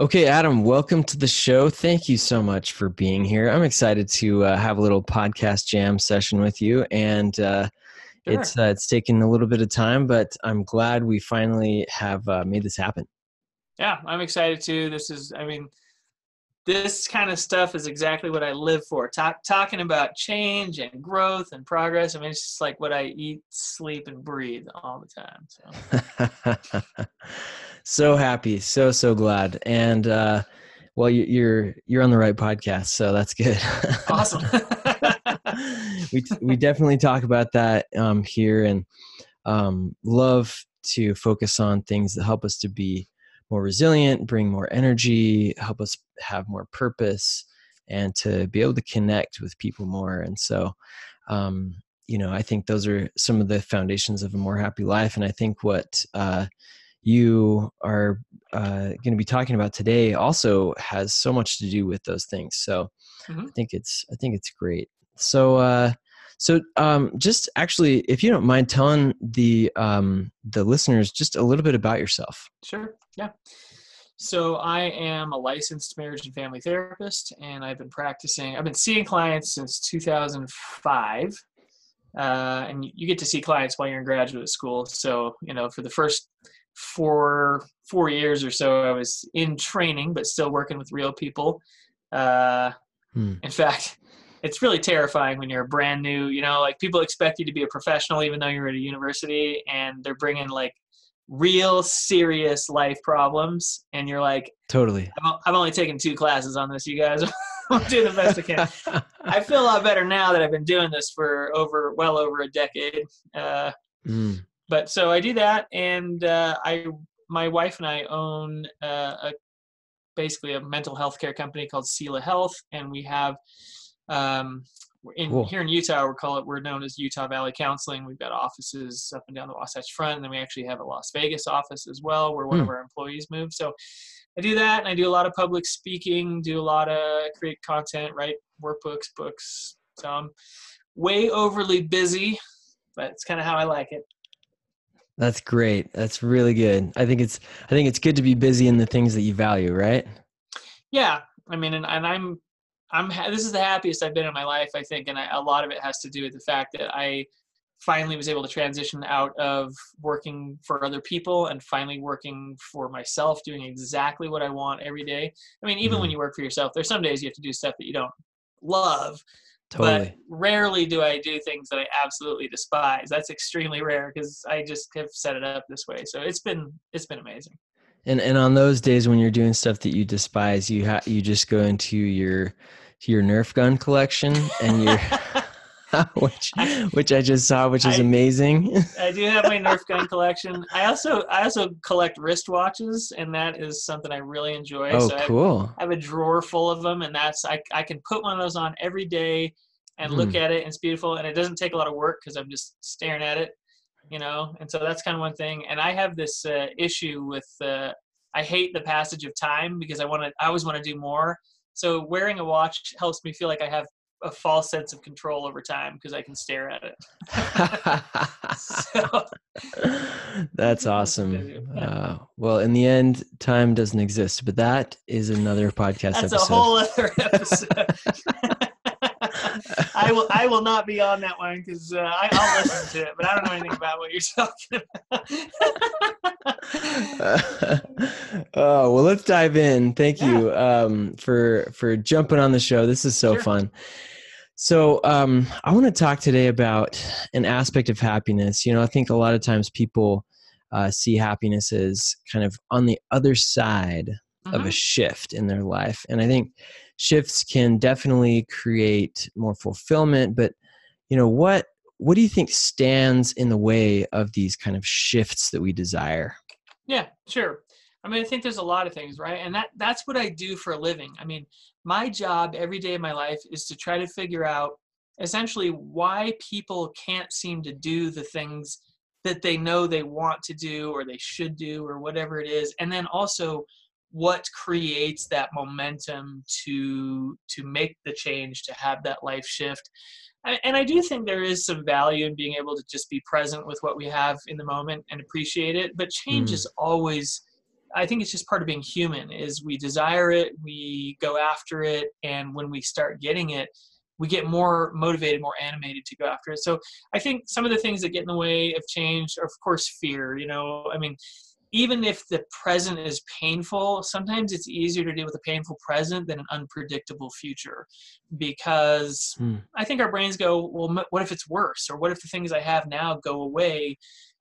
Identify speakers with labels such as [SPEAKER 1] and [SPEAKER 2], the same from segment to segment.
[SPEAKER 1] Okay, Adam, welcome to the show. Thank you so much for being here. I'm excited to uh, have a little podcast jam session with you, and uh, sure. it's uh, it's taken a little bit of time, but I'm glad we finally have uh, made this happen.
[SPEAKER 2] Yeah, I'm excited too. This is, I mean, this kind of stuff is exactly what I live for. Talk, talking about change and growth and progress. I mean, it's just like what I eat, sleep, and breathe all the
[SPEAKER 1] time. So. so happy so so glad. And uh well you're you're on the right podcast so that's good.
[SPEAKER 2] Awesome.
[SPEAKER 1] We we definitely talk about that um here and um love to focus on things that help us to be more resilient bring more energy help us have more purpose and to be able to connect with people more. And so um you know i think those are some of the foundations of a more happy life. And i think what uh you are uh, going to be talking about today also has so much to do with those things. So mm-hmm. I think it's I think it's great. So uh, so um, just actually, if you don't mind telling the um, the listeners just a little bit about yourself.
[SPEAKER 2] Sure. Yeah. So I am a licensed marriage and family therapist, and I've been practicing. I've been seeing clients since 2005. Uh, and you get to see clients while you're in graduate school. So, you know, for the first for four years or so, I was in training, but still working with real people. Uh, hmm. In fact, it's really terrifying when you're a brand new. You know, like people expect you to be a professional, even though you're at a university, and they're bringing like real serious life problems, and you're like,
[SPEAKER 1] totally.
[SPEAKER 2] I've only taken two classes on this. You guys. I'll do the best I can. I feel a lot better now that I've been doing this for over well over a decade. Uh, mm but so I do that, and uh, I my wife and I own uh, a basically a mental health care company called Sela Health, and we have um, in cool. here in Utah we call it we're known as Utah Valley Counseling. We've got offices up and down the Wasatch Front, and then we actually have a Las Vegas office as well, where one mm. of our employees moved. So I do that, and I do a lot of public speaking, do a lot of create content, write workbooks, books. So I'm way overly busy, but it's kind of how I like it.
[SPEAKER 1] That's great. That's really good. I think it's I think it's good to be busy in the things that you value, right?
[SPEAKER 2] Yeah. I mean, and, and I'm I'm this is the happiest I've been in my life, I think, and I, a lot of it has to do with the fact that I finally was able to transition out of working for other people and finally working for myself, doing exactly what I want every day. I mean, even mm. when mm-hmm. you work for yourself, there's some days you have to do stuff that you don't love, Totally. But rarely do I do things that I absolutely despise. That's extremely rare because I just have set it up this way. So it's been it's been amazing.
[SPEAKER 1] And and on those days when you're doing stuff that you despise, you ha- you just go into your your Nerf gun collection and you're which which I just saw, which is I, amazing.
[SPEAKER 2] I do have my Nerf gun collection. I also I also collect wristwatches, and that is something I really enjoy.
[SPEAKER 1] Oh, so cool!
[SPEAKER 2] I have, I have, a drawer full of them, and that's I I can put one of those on every day and mm. look hmm. at it. And it's beautiful, and it doesn't take a lot of work because I'm just staring at it, you know. And so that's kind of one thing. And I have this uh, issue with uh, I hate the passage of time because I want to I always want to do more. So wearing a watch helps me feel like I have a false sense of control over time because I can stare at it.
[SPEAKER 1] so, That's awesome. Uh, well, in the end, time doesn't exist, but that is another podcast
[SPEAKER 2] That's
[SPEAKER 1] episode.
[SPEAKER 2] a whole other episode. I will. I will not be on that one because uh, I'll listen to it, but I don't know anything about what you're
[SPEAKER 1] talking about. oh well, let's dive in. Thank yeah. you um, for for jumping on the show. This is so sure. fun. So, um, I want to talk today about an aspect of happiness. You know, I think a lot of times people uh, see happiness as kind of on the other side of a mm-hmm. shift in their life. And I think shifts can definitely create more fulfillment. But, you know, what what do you think stands in the way of these kind of shifts that we desire?
[SPEAKER 2] Yeah, sure. I mean, I think there's a lot of things, right? And that that's what I do for a living. I mean, my job every day of my life is to try to figure out essentially why people can't seem to do the things that they know they want to do or they should do or whatever it is and then also what creates that momentum to to make the change to have that life shift and i do think there is some value in being able to just be present with what we have in the moment and appreciate it but change mm. is always i think it's just part of being human is we desire it we go after it and when we start getting it we get more motivated, more animated to go after it. So I think some of the things that get in the way of change are, of course, fear. You know, I mean, even if the present is painful, sometimes it's easier to deal with a painful present than an unpredictable future because hmm. I think our brains go, well, what if it's worse? Or what if the things I have now go away?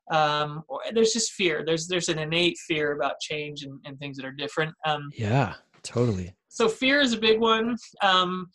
[SPEAKER 2] Um, there's just fear. There's there's an innate fear about change and, and things that are different. Um,
[SPEAKER 1] yeah, totally.
[SPEAKER 2] So fear is a big one. Um,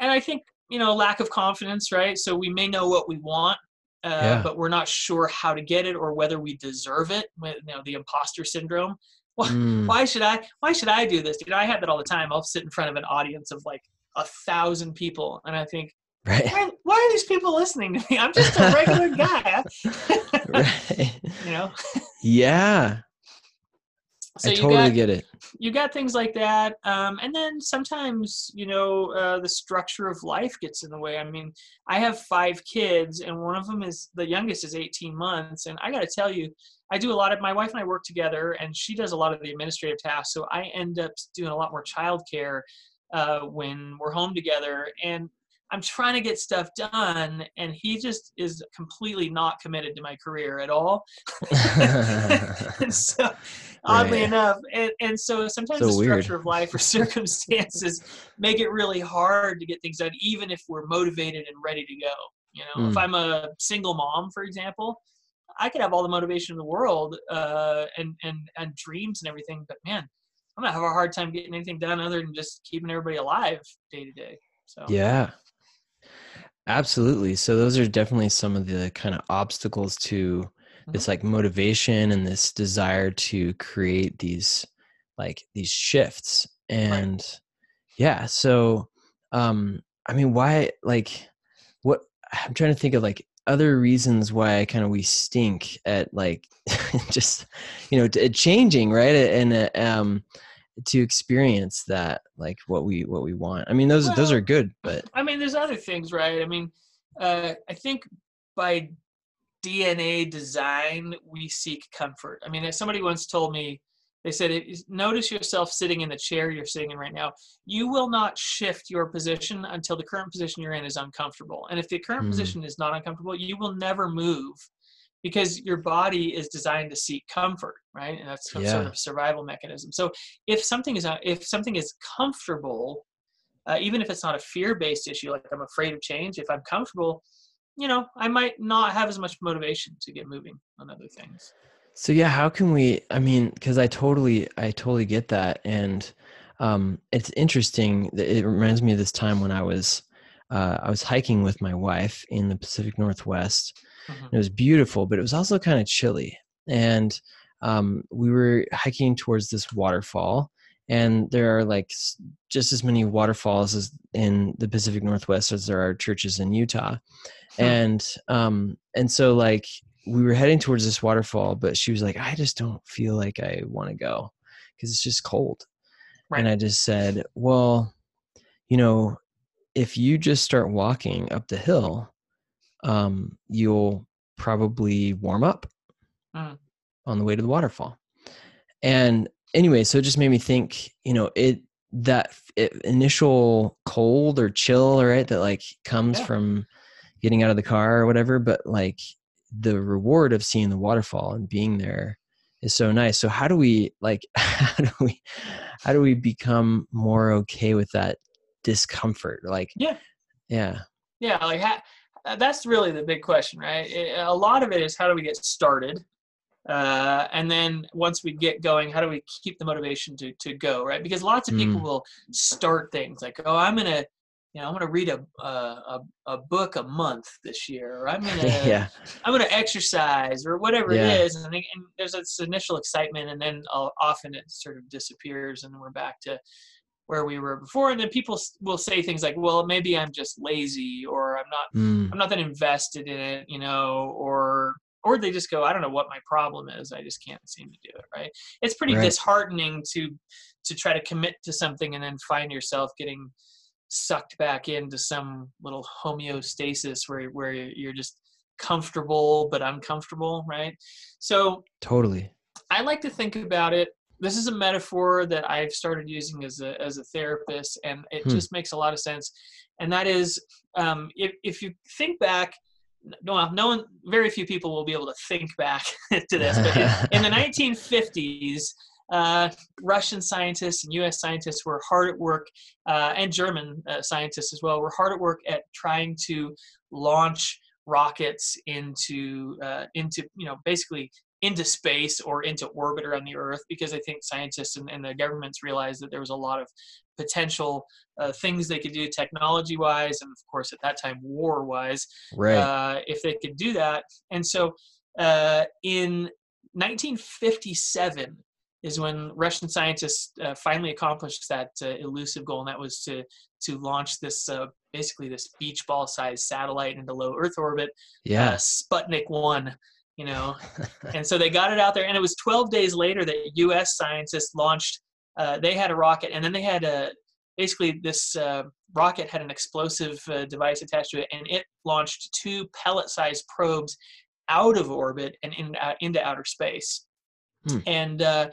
[SPEAKER 2] and I think you know lack of confidence right so we may know what we want uh, yeah. but we're not sure how to get it or whether we deserve it you know the imposter syndrome why, mm. why should i why should i do this you know i have that all the time i'll sit in front of an audience of like a thousand people and i think right. why, why are these people listening to me i'm just a regular guy right. you know
[SPEAKER 1] yeah so I totally got, get it.
[SPEAKER 2] You got things like that, um, and then sometimes you know uh, the structure of life gets in the way. I mean, I have five kids, and one of them is the youngest is 18 months, and I got to tell you, I do a lot of my wife and I work together, and she does a lot of the administrative tasks, so I end up doing a lot more childcare uh, when we're home together, and I'm trying to get stuff done, and he just is completely not committed to my career at all. and so, oddly enough, and, and so sometimes so the structure weird. of life or circumstances make it really hard to get things done, even if we're motivated and ready to go. You know, mm. if I'm a single mom, for example, I could have all the motivation in the world uh, and and and dreams and everything, but man, I'm gonna have a hard time getting anything done other than just keeping everybody alive day to day. So
[SPEAKER 1] yeah, Absolutely. So those are definitely some of the kind of obstacles to mm-hmm. this like motivation and this desire to create these like these shifts. And right. yeah, so um I mean why like what I'm trying to think of like other reasons why kind of we stink at like just you know changing right and uh, um to experience that like what we what we want. I mean those well, those are good but
[SPEAKER 2] i mean there's other things right? I mean uh, i think by dna design we seek comfort. I mean somebody once told me they said notice yourself sitting in the chair you're sitting in right now. You will not shift your position until the current position you're in is uncomfortable. And if the current mm. position is not uncomfortable you will never move because your body is designed to seek comfort right? And that's some yeah. sort of survival mechanism. So if something is if something is comfortable uh, even if it's not a fear-based issue like i'm afraid of change if i'm comfortable you know i might not have as much motivation to get moving on other things.
[SPEAKER 1] So yeah how can we i mean because i totally i totally get that. And um, it's interesting that it reminds me of this time when i was uh, i was hiking with my wife in the pacific northwest Mm-hmm. It was beautiful, but it was also kind of chilly. And um, we were hiking towards this waterfall, and there are like just as many waterfalls as in the Pacific Northwest as there are churches in Utah. And um, and so like we were heading towards this waterfall, but she was like, I just don't feel like I want to go because it's just cold. Right. And I just said, well, you know, if you just start walking up the hill, um, you'll probably warm up mm. on the way to the waterfall. And anyway, so it just made me think, you know, it that it, initial cold or chill, right, that like comes yeah. from getting out of the car or whatever, but like the reward of seeing the waterfall and being there is so nice. So how do we like how do we how do we become more okay with that discomfort? Like
[SPEAKER 2] yeah,
[SPEAKER 1] yeah,
[SPEAKER 2] yeah. Like how that's really the big question, right? It, a lot of it is how do we get started, uh, and then once we get going, how do we keep the motivation to to go, right? Because lots of people mm. will start things like, oh, I'm gonna, you know, I'm going to read a, a a book a month this year, or I'm going to
[SPEAKER 1] yeah.
[SPEAKER 2] I'm going to exercise, or whatever
[SPEAKER 1] Yeah.
[SPEAKER 2] it is. And, and there's this initial excitement, and then uh, often it sort of disappears, and we're back to where we were before. And then people will say things like, "Well, maybe I'm just lazy, or I'm not
[SPEAKER 1] Mm,
[SPEAKER 2] I'm not that invested in it, you know, or or they just go, I don't know what my problem is. I just can't seem to do it. Right? It's pretty
[SPEAKER 1] Right.
[SPEAKER 2] disheartening to to try to commit to something and then find yourself getting sucked back into some little homeostasis where where you're just comfortable but uncomfortable, right? So
[SPEAKER 1] totally.
[SPEAKER 2] I like to think about it. This is a metaphor that I've started using as a as a therapist, and it
[SPEAKER 1] Hmm.
[SPEAKER 2] just makes a lot of sense. And that is, um, if if you think back, no, no one, very few people will be able to think back to this. But in, in the 1950s, uh, Russian scientists and U.S. scientists were hard at work, uh, and German uh, scientists as well, were hard at work at trying to launch rockets into uh, into you know basically into space or into orbit around the Earth because I think scientists and, and the governments realized that there was a lot of potential uh, things they could do technology wise and of course at that time war wise
[SPEAKER 1] right.
[SPEAKER 2] uh, if they could do that. And so uh, in 1957 is when Russian scientists uh, finally accomplished that uh, elusive goal, and that was to to launch this uh, basically this beach ball sized satellite into low Earth orbit, uh,
[SPEAKER 1] yeah.
[SPEAKER 2] Sputnik One. You know, and so they got it out there, and it was 12 days later that U.S. scientists launched. Uh, they had a rocket, and then they had a basically this uh, rocket had an explosive uh, device attached to it, and it launched two pellet-sized probes out of orbit and in, uh, into outer space.
[SPEAKER 1] Hmm.
[SPEAKER 2] And uh,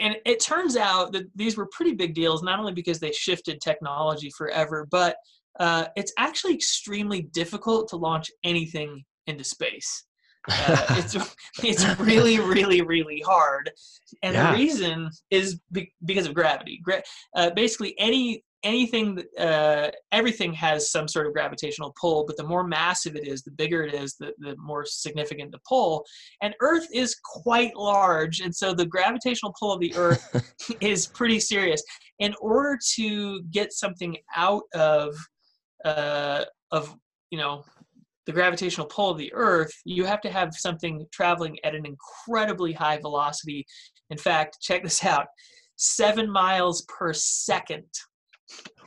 [SPEAKER 2] and it turns out that these were pretty big deals, not only because they shifted technology forever, but uh, it's actually extremely difficult to launch anything into space. Uh, it's it's really really really hard, and
[SPEAKER 1] Yeah.
[SPEAKER 2] the reason is be- because of gravity. Gra- uh, basically, any anything uh, everything has some sort of gravitational pull, but the more massive it is, the bigger it is, the, the more significant the pull. And Earth is quite large, and so the gravitational pull of the Earth is pretty serious. In order to get something out of uh, of you know the gravitational pull of the Earth, you have to have something traveling at an incredibly high velocity. In fact, check this out: seven miles per second.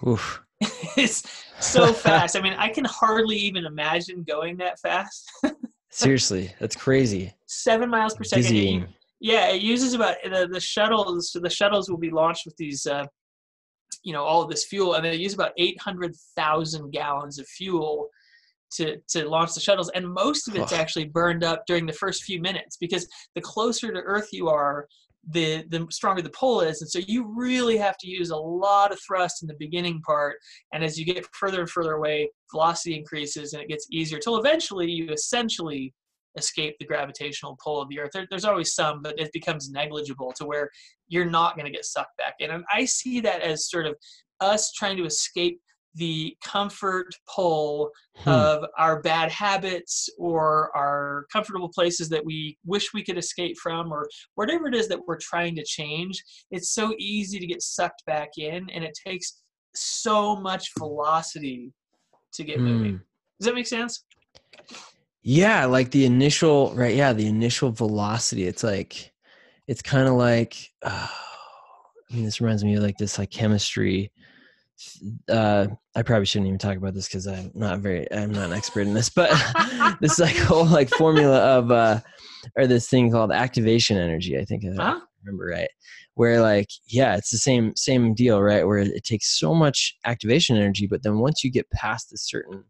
[SPEAKER 1] Oof.
[SPEAKER 2] it's so fast. I mean, I can hardly even imagine going that fast.
[SPEAKER 1] Seriously, that's crazy.
[SPEAKER 2] Seven miles per second.
[SPEAKER 1] Dizzying.
[SPEAKER 2] yeah, it uses about the, the shuttles. The shuttles will be launched with these, uh, you know, all of this fuel, and they use about eight hundred thousand gallons of fuel to to launch the shuttles, and most of it's
[SPEAKER 1] Ugh.
[SPEAKER 2] actually burned up during the first few minutes because the closer to Earth you are, the the stronger the pull is, and so you really have to use a lot of thrust in the beginning part, and as you get further and further away, velocity increases, and it gets easier till eventually you essentially escape the gravitational pull of the earth there, there's always some but it becomes negligible to where you're not going to get sucked back in and i see that as sort of us trying to escape the comfort pull
[SPEAKER 1] Hmm.
[SPEAKER 2] of our bad habits or our comfortable places that we wish we could escape from or whatever it is that we're trying to change it's so easy to get sucked back in and it takes so much velocity to get moving
[SPEAKER 1] Hmm.
[SPEAKER 2] does that make sense
[SPEAKER 1] Yeah, like the initial, right? Yeah, the initial velocity. It's like, it's kind of like, oh, I mean, this reminds me of like this like chemistry. Uh, I probably shouldn't even talk about this because I'm not very, I'm not an expert in this, but this like whole like formula of, uh, or this thing called activation energy. I think if I remember right, where like, yeah, it's the same same deal, right? Where it takes so much activation energy, but then once you get past a certain,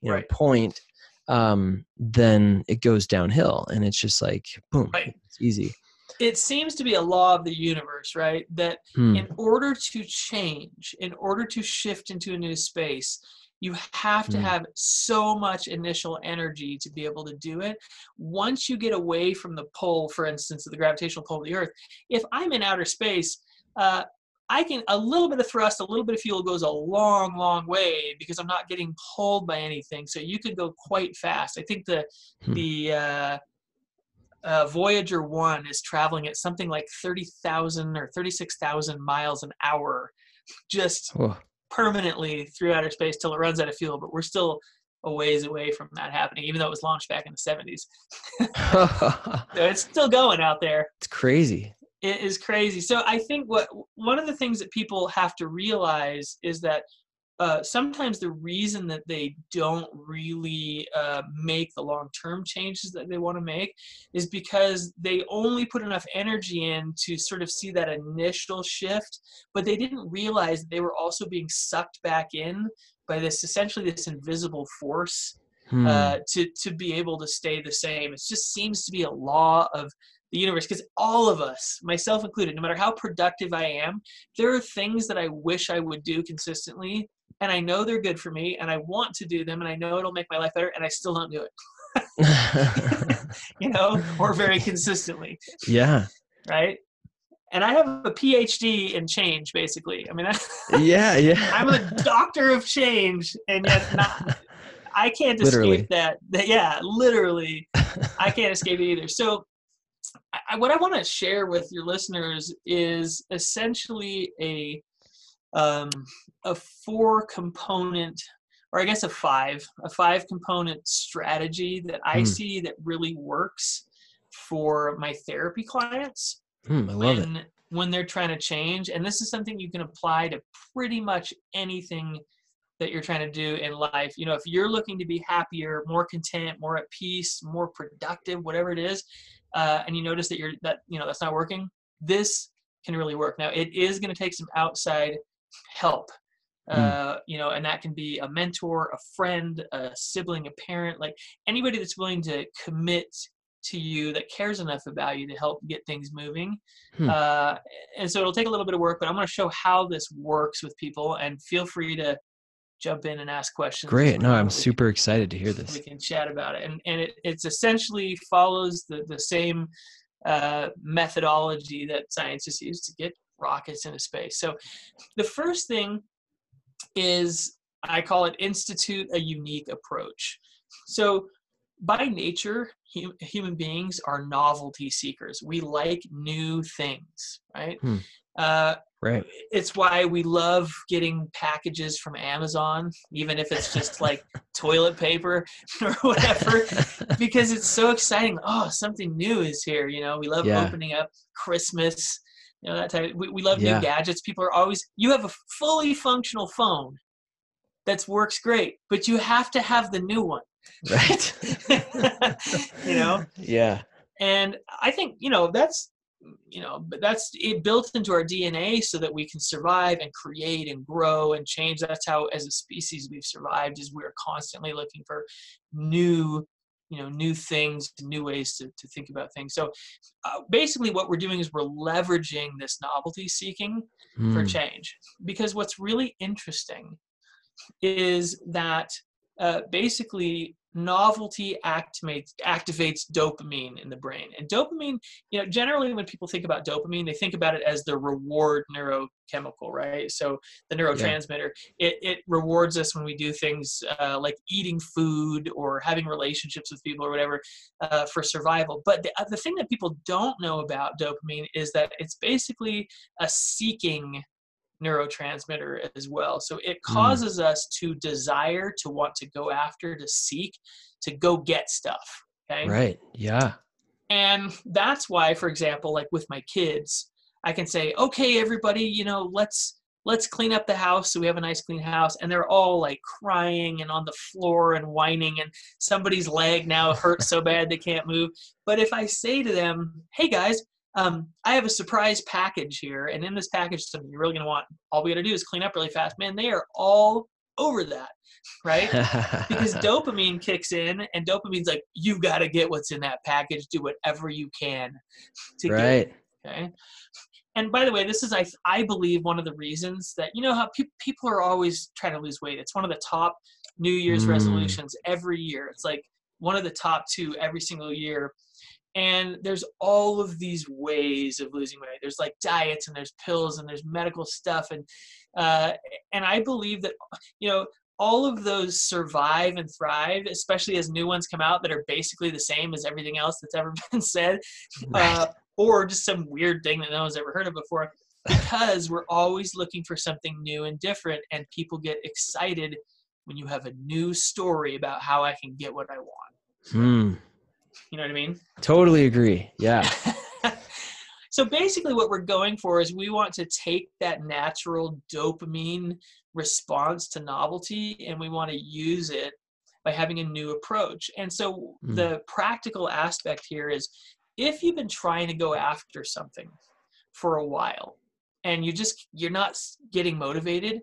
[SPEAKER 1] you know,
[SPEAKER 2] Right.
[SPEAKER 1] point, um, then it goes downhill, and it's just like boom,
[SPEAKER 2] Right.
[SPEAKER 1] it's easy.
[SPEAKER 2] It seems to be a law of the universe, right? That
[SPEAKER 1] Hmm.
[SPEAKER 2] in order to change, in order to shift into a new space, you have to
[SPEAKER 1] Hmm.
[SPEAKER 2] have so much initial energy to be able to do it. Once you get away from the pull, for instance, of the gravitational pull of the Earth, if I'm in outer space, uh, I can a little bit of thrust, a little bit of fuel goes a long, long way because I'm not getting pulled by anything. So you could go quite fast. I think the
[SPEAKER 1] Hmm.
[SPEAKER 2] the uh, uh, Voyager One is traveling at something like thirty thousand or thirty six thousand miles an hour, just permanently through outer space till it runs out of fuel. But we're still a ways away from that happening, even though it was launched back in the 70s. so it's still going out there.
[SPEAKER 1] It's crazy.
[SPEAKER 2] It is crazy. So I think what one of the things that people have to realize is that uh, sometimes the reason that they don't really uh, make the long term changes that they want to make is because they only put enough energy in to sort of see that initial shift, but they didn't realize they were also being sucked back in by this essentially this invisible force hmm. uh, to to be able to stay the same. It just seems to be a law of the universe because all of us myself included no matter how productive i am there are things that i wish i would do consistently and I know they're good for me and I want to do them and I know it'll make my life better and I still don't do it. you know, or very consistently.
[SPEAKER 1] Yeah.
[SPEAKER 2] Right? And I have a PhD in change basically. I mean, I,
[SPEAKER 1] yeah, yeah.
[SPEAKER 2] I'm a doctor of change and yet not I can't literally. escape that. that. Yeah, literally. I can't escape it either. So I, what I want to share with your listeners is essentially a um, a four component or I guess a five, a five component strategy that I mm. see that really works for my therapy clients.
[SPEAKER 1] Mm, I love
[SPEAKER 2] when,
[SPEAKER 1] it.
[SPEAKER 2] When they're trying to change. And this is something you can apply to pretty much anything that you're trying to do in life. You know, if you're looking to be happier, more content, more at peace, more productive, whatever it is, uh, and you notice that you're that you know that's not working, this can really work. Now it is going to take some outside help Hmm. uh, you know, and that can be a mentor, a friend, a sibling, a parent, like anybody that's willing to commit to you that cares enough about you to help get things moving. Hmm. Uh, and so it'll take a little bit of work, but I'm going to show how this works with people and feel free to jump in and ask questions.
[SPEAKER 1] Great. No, I'm super can, excited to hear this.
[SPEAKER 2] We can chat about it. And, and it, it's essentially follows the, the same uh, methodology that scientists use to get rockets into space. So the first thing is I call it institute a unique approach. So by nature, hum, human beings are novelty seekers. We like new things, right?
[SPEAKER 1] Hmm. Uh, right.
[SPEAKER 2] It's why we love getting packages from Amazon, even if it's just like toilet paper or whatever, because it's so exciting. Oh, something new is here. You know, we love yeah. opening up Christmas you know that type. We, we love yeah. new gadgets. People are always. You have a fully functional phone that works great, but you have to have the new one.
[SPEAKER 1] Right.
[SPEAKER 2] you know.
[SPEAKER 1] Yeah.
[SPEAKER 2] And I think you know that's you know but that's it built into our dna so that we can survive and create and grow and change that's how as a species we've survived is we're constantly looking for new you know new things new ways to, to think about things so uh, basically what we're doing is we're leveraging this novelty seeking mm. for hmm. change because what's really interesting is that uh, basically novelty activates activates dopamine in the brain. And dopamine you know generally when people think about dopamine they think about it as the reward neurochemical right? So the neurotransmitter yeah. it, it rewards us when we do things uh, like eating food or having relationships with people or whatever uh, for survival. But the, uh, the thing that people don't know about dopamine is that it's basically a seeking neurotransmitter as well. So it hmm. causes mm. us to desire, to want to go after, to seek, to go get stuff. Okay.
[SPEAKER 1] Right. Yeah.
[SPEAKER 2] And that's why, for example, like with my kids, I can say, okay, everybody, you know, let's let's clean up the house so we have a nice clean house and they're all like crying and on the floor and whining and somebody's leg now hurts so bad they can't move but if i say to them hey guys um, I have a surprise package here, and in this package, something you're really gonna want. All we gotta do is clean up really fast. Man, they are all over that, right? because dopamine kicks in, and dopamine's like, you gotta get what's in that package. Do whatever you can to right. get. Okay. And by the way, this is I I believe one of the reasons that you know how pe- people are always trying to lose weight. It's one of the top New Year's mm. resolutions every year. It's like one of the top two every single year and there's all of these ways of losing weight there's like diets and there's pills and there's medical stuff and uh, and i believe that you know all of those survive and thrive especially as new ones come out that are basically the same as everything else that's ever been said uh, right. uh, or just some weird thing that no one's ever heard of before because we're always looking for something new and different and people get excited when you have a new story about how i can get what i want
[SPEAKER 1] Hmm.
[SPEAKER 2] You know what i mean
[SPEAKER 1] Totally agree. Yeah.
[SPEAKER 2] so basically what we're going for is we want to take that natural dopamine response to novelty and we want to use it by having a new approach and so
[SPEAKER 1] Mm.
[SPEAKER 2] the practical aspect here is if you've been trying to go after something for a while and you just you're not getting motivated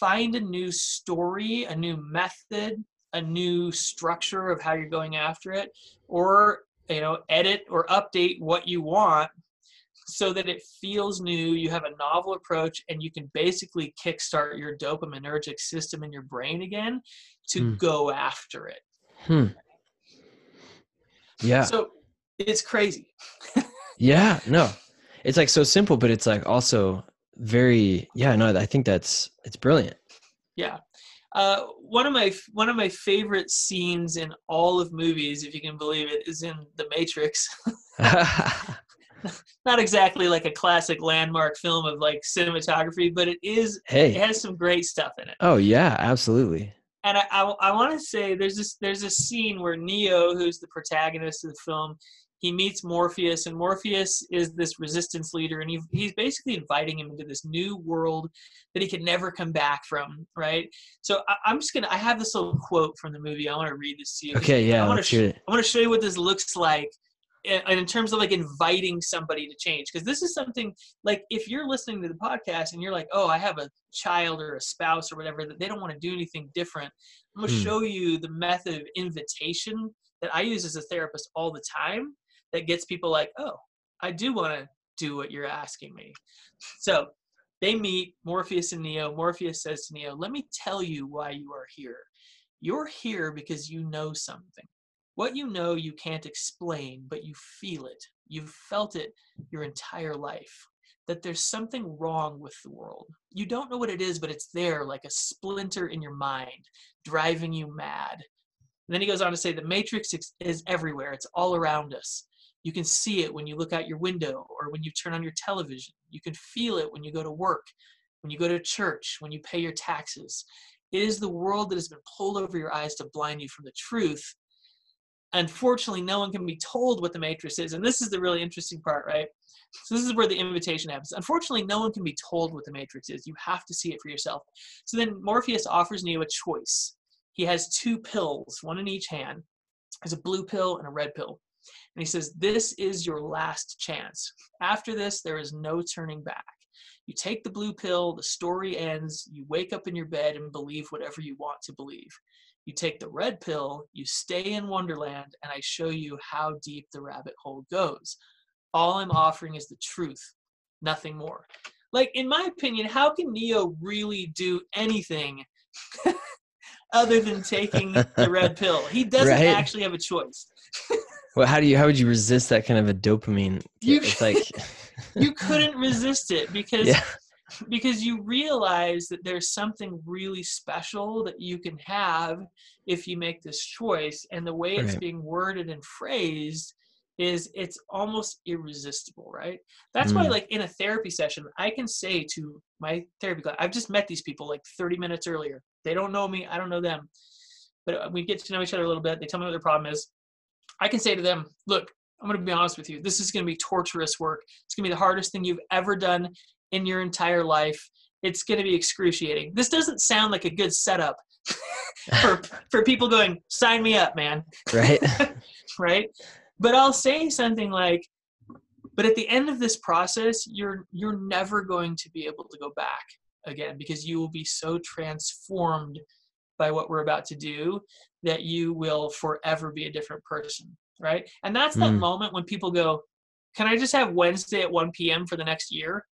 [SPEAKER 2] find a new story a new method a new structure of how you're going after it or you know edit or update what you want so that it feels new you have a novel approach and you can basically kickstart your dopaminergic system in your brain again to
[SPEAKER 1] Hmm.
[SPEAKER 2] go after it
[SPEAKER 1] Hmm. Yeah.
[SPEAKER 2] so it's crazy
[SPEAKER 1] Yeah. No. It's like so simple, but it's like also very. Yeah. No. I think that's it's brilliant.
[SPEAKER 2] Yeah. Uh, one of my one of my favorite scenes in all of movies, if you can believe it, is in The Matrix. Not exactly like a classic landmark film of like cinematography, but it is.
[SPEAKER 1] Hey.
[SPEAKER 2] It has some great stuff in it.
[SPEAKER 1] Oh yeah. Absolutely.
[SPEAKER 2] And I, I, I want to say there's this there's a scene where Neo, who's the protagonist of the film, he meets Morpheus, and Morpheus is this resistance leader, and he, he's basically inviting him into this new world that he can never come back from, right? So I, I'm just gonna I have this little quote from the movie. I want to read this to you.
[SPEAKER 1] Okay. Yeah.
[SPEAKER 2] I want to. I want to show you what this looks like in, in terms of like inviting somebody to change because this is something like if you're listening to the podcast and you're like oh i have a child or a spouse or whatever that they don't want to do anything different i'm going to
[SPEAKER 1] Hmm.
[SPEAKER 2] show you the method of invitation that i use as a therapist all the time that gets people like oh i do want to do what you're asking me so they meet morpheus and neo morpheus says to neo let me tell you why you are here you're here because you know something what you know you can't explain, but you feel it. You've felt it your entire life. That there's something wrong with the world. You don't know what it is, but it's there like a splinter in your mind, driving you mad. And then he goes on to say the matrix is- is everywhere, it's all around us. You can see it when you look out your window or when you turn on your television. You can feel it when you go to work, when you go to church, when you pay your taxes. It is the world that has been pulled over your eyes to blind you from the truth. Unfortunately no one can be told what the matrix is and this is the really interesting part right? So this is where the invitation happens. Unfortunately no one can be told what the matrix is. You have to see it for yourself. So then morpheus offers neo a choice. He has two pills one in each hand. There's a blue pill and a red pill and he says this is your last chance after this there is no turning back you take the blue pill the story ends you wake up in your bed and believe whatever you want to believe you take the red pill, you stay in Wonderland, and I show you how deep the rabbit hole goes. All I'm offering is the truth, nothing more. Like, in my opinion, how can Neo really do anything other than taking the red pill? He doesn't
[SPEAKER 1] Right.
[SPEAKER 2] actually have a choice.
[SPEAKER 1] Well, how do you how would you resist that kind of a dopamine?
[SPEAKER 2] You-
[SPEAKER 1] it's like
[SPEAKER 2] You couldn't resist it because
[SPEAKER 1] yeah.
[SPEAKER 2] because you realize that there's something really special that you can have if you make this choice and the way it's
[SPEAKER 1] Right.
[SPEAKER 2] being worded and phrased is it's almost irresistible right that's why
[SPEAKER 1] Mm.
[SPEAKER 2] like in a therapy session i can say to my therapy class i've just met these people like 30 minutes earlier they don't know me i don't know them but uh, we get to know each other a little bit they tell me what their problem is i can say to them look i'm going to be honest with you this is going to be torturous work it's going to be the hardest thing you've ever done in your entire life. It's going to be excruciating. This doesn't sound like a good setup for for people going, "Sign me up, man."
[SPEAKER 1] right.
[SPEAKER 2] right? But I'll say something like, "But at the end of this process, you're you're never going to be able to go back again because you will be so transformed by what we're about to do that you will forever be a different person." Right? And that's that
[SPEAKER 1] Mm.
[SPEAKER 2] moment when people go, "Can I just have Wednesday at 1 p.m. for the next year?"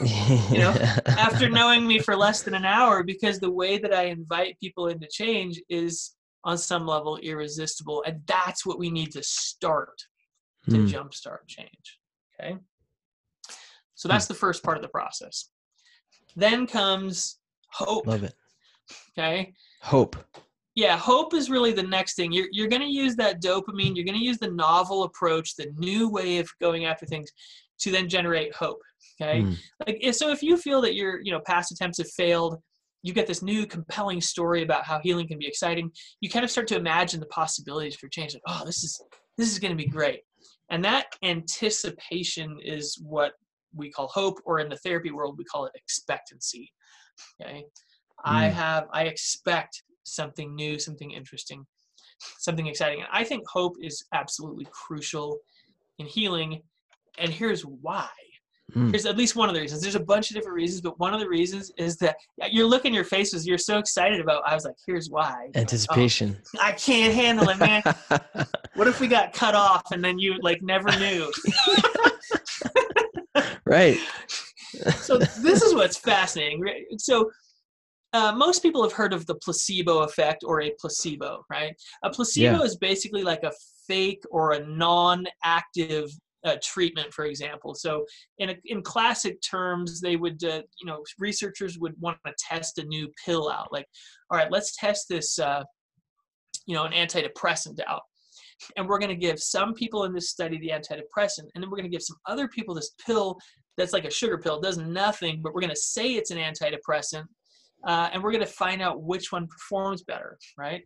[SPEAKER 1] you
[SPEAKER 2] know, after knowing me for less than an hour because the way that I invite people into change is on some level irresistible. And that's what we need to start to
[SPEAKER 1] Hmm.
[SPEAKER 2] jumpstart change. Okay. So that's the first part of the process. Then comes hope.
[SPEAKER 1] Love it.
[SPEAKER 2] Okay.
[SPEAKER 1] Hope.
[SPEAKER 2] yeah, hope is really the next thing. You're you're going to use that dopamine. You're going to use the novel approach, the new way of going after things, to then generate hope. Okay, mm. like so if you feel that your you know past attempts have failed, you get this new compelling story about how healing can be exciting. You kind of start to imagine the possibilities for change. Like, oh, this is this is going to be great, and that anticipation is what we call hope, or in the therapy world we call it expectancy. Okay, mm. I have I expect something new, something interesting, something exciting. And I think hope is absolutely crucial in healing. And here's why. Mm. Here's at least one of the reasons. There's a bunch of different reasons, but one of the reasons is that your look in your faces, you're so excited about. I was like, here's why.
[SPEAKER 1] Anticipation.
[SPEAKER 2] oh, I can't handle it, man. what if we got cut off and then you like never knew?
[SPEAKER 1] right.
[SPEAKER 2] so this is what's fascinating. So uh, most people have heard of the placebo effect or a placebo, right? A placebo yeah. is basically like a fake or a non-active uh, treatment, for example. So, in a, in classic terms, they would, uh, you know, researchers would want to test a new pill out. Like, all right, let's test this, uh, you know, an antidepressant out, and we're going to give some people in this study the antidepressant, and then we're going to give some other people this pill that's like a sugar pill, does nothing, but we're going to say it's an antidepressant uh, and we're going to find out which one performs better, right?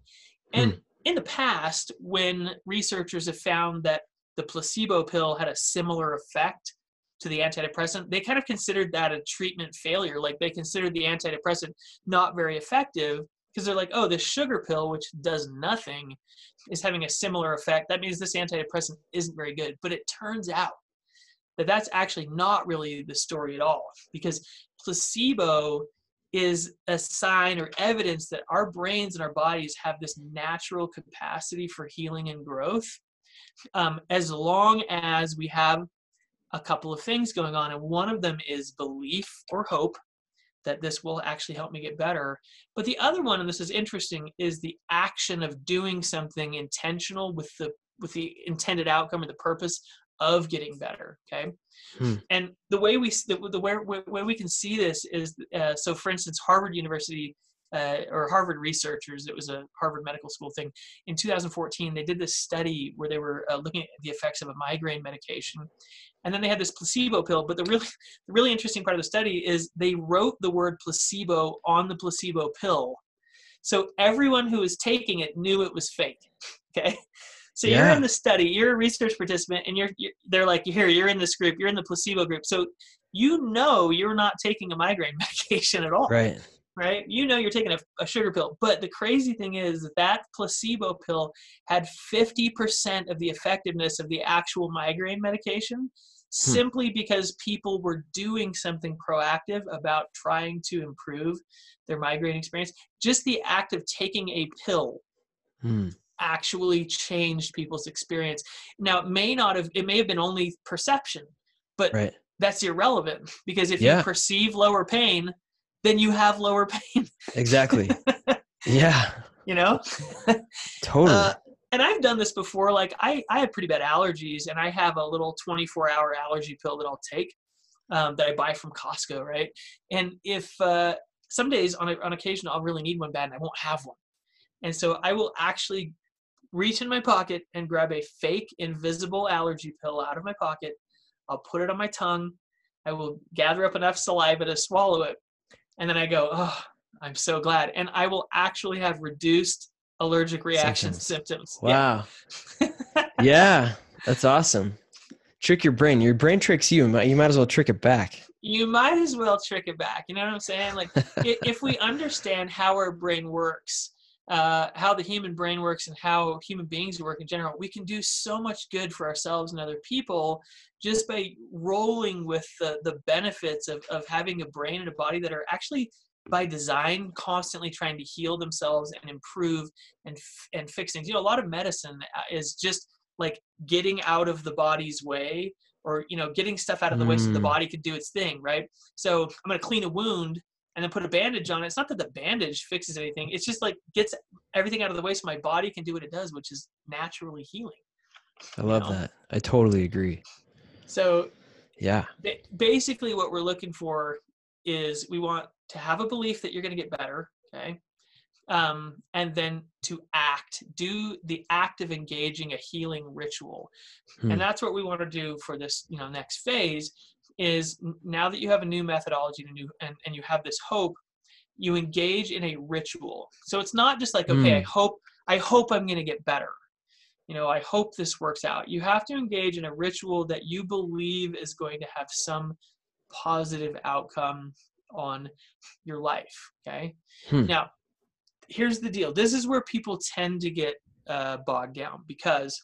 [SPEAKER 2] And hmm. in the past, when researchers have found that the placebo pill had a similar effect to the antidepressant, they kind of considered that a treatment failure. Like they considered the antidepressant not very effective because they're like, oh, this sugar pill, which does nothing, is having a similar effect. That means this antidepressant isn't very good. But it turns out that that's actually not really the story at all because placebo is a sign or evidence that our brains and our bodies have this natural capacity for healing and growth. Um, as long as we have a couple of things going on and one of them is belief or hope that this will actually help me get better. But the other one and this is interesting is the action of doing something intentional with the with the intended outcome or the purpose of getting better okay? Hmm. and the way we the, the way, way we can see this is uh, so for instance harvard university uh, or harvard researchers it was a harvard medical school thing. In 2014 they did this study where they were uh, looking at the effects of a migraine medication and then they had this placebo pill but the really the really interesting part of the study is they wrote the word placebo on the placebo pill. So everyone who was taking it knew it was fake okay so yeah. you're in the study, you're a research participant, and you're, you're, they're like, here, you're in this group, you're in the placebo group. So you know you're not taking a migraine medication at all.
[SPEAKER 1] Right.
[SPEAKER 2] Right. You know you're taking a, a sugar pill. But the crazy thing is that placebo pill had 50% of the effectiveness of the actual migraine medication hmm. simply because people were doing something proactive about trying to improve their migraine experience. Just the act of taking a pill hmm actually changed people's experience. Now, it may not have, it may have been only perception, but right. that's irrelevant because if yeah. you perceive lower pain, then you have lower pain.
[SPEAKER 1] exactly. yeah.
[SPEAKER 2] You know?
[SPEAKER 1] totally. Uh,
[SPEAKER 2] and I've done this before. Like I, I have pretty bad allergies, and I have a little 24 hour allergy pill that I'll take um, that I buy from Costco, right? And if uh, some days on on occasion I'll really need one bad, and I won't have one, and so I will actually reach in my pocket and grab a fake invisible allergy pill out of my pocket. I'll put it on my tongue. I will gather up enough saliva to swallow it. And then I go, oh, I'm so glad. And I will actually have reduced allergic reaction symptoms. symptoms.
[SPEAKER 1] Wow. Yeah. yeah, that's awesome. Trick your brain. Your brain tricks you. You might as well trick it back.
[SPEAKER 2] You might as well trick it back. You know what I'm saying? Like, if we understand how our brain works, uh, how the human brain works and how human beings work in general, we can do so much good for ourselves and other people just by rolling with the, the benefits of, of having a brain and a body that are actually by design constantly trying to heal themselves and improve and and fix things you know a lot of medicine uh, is just like getting out of the body's way or you know getting stuff out of the mm. way so the mm. body could do its thing right so i'm going to clean a wound and then put a bandage on it. It's not that the bandage fixes anything. It's just like gets everything out of the way so my body can do what it does, which is naturally healing.
[SPEAKER 1] I love know? that. I totally agree.
[SPEAKER 2] So,
[SPEAKER 1] yeah.
[SPEAKER 2] Basically, what we're looking for is we want to have a belief that you're going to get better. Okay. um, and then to act, do the act of engaging a healing ritual, hmm. and that's what we want to do for this, you know, next phase. Is now that you have a new methodology, a new and, and you have this hope, you engage in a ritual. So it's not just like, okay, I hmm. hope I hope I'm going to get better. You know, I hope this works out. You have to engage in a ritual that you believe is going to have some positive outcome on your life. Okay. Hmm. Now, here's the deal this is where people tend to get uh, bogged down because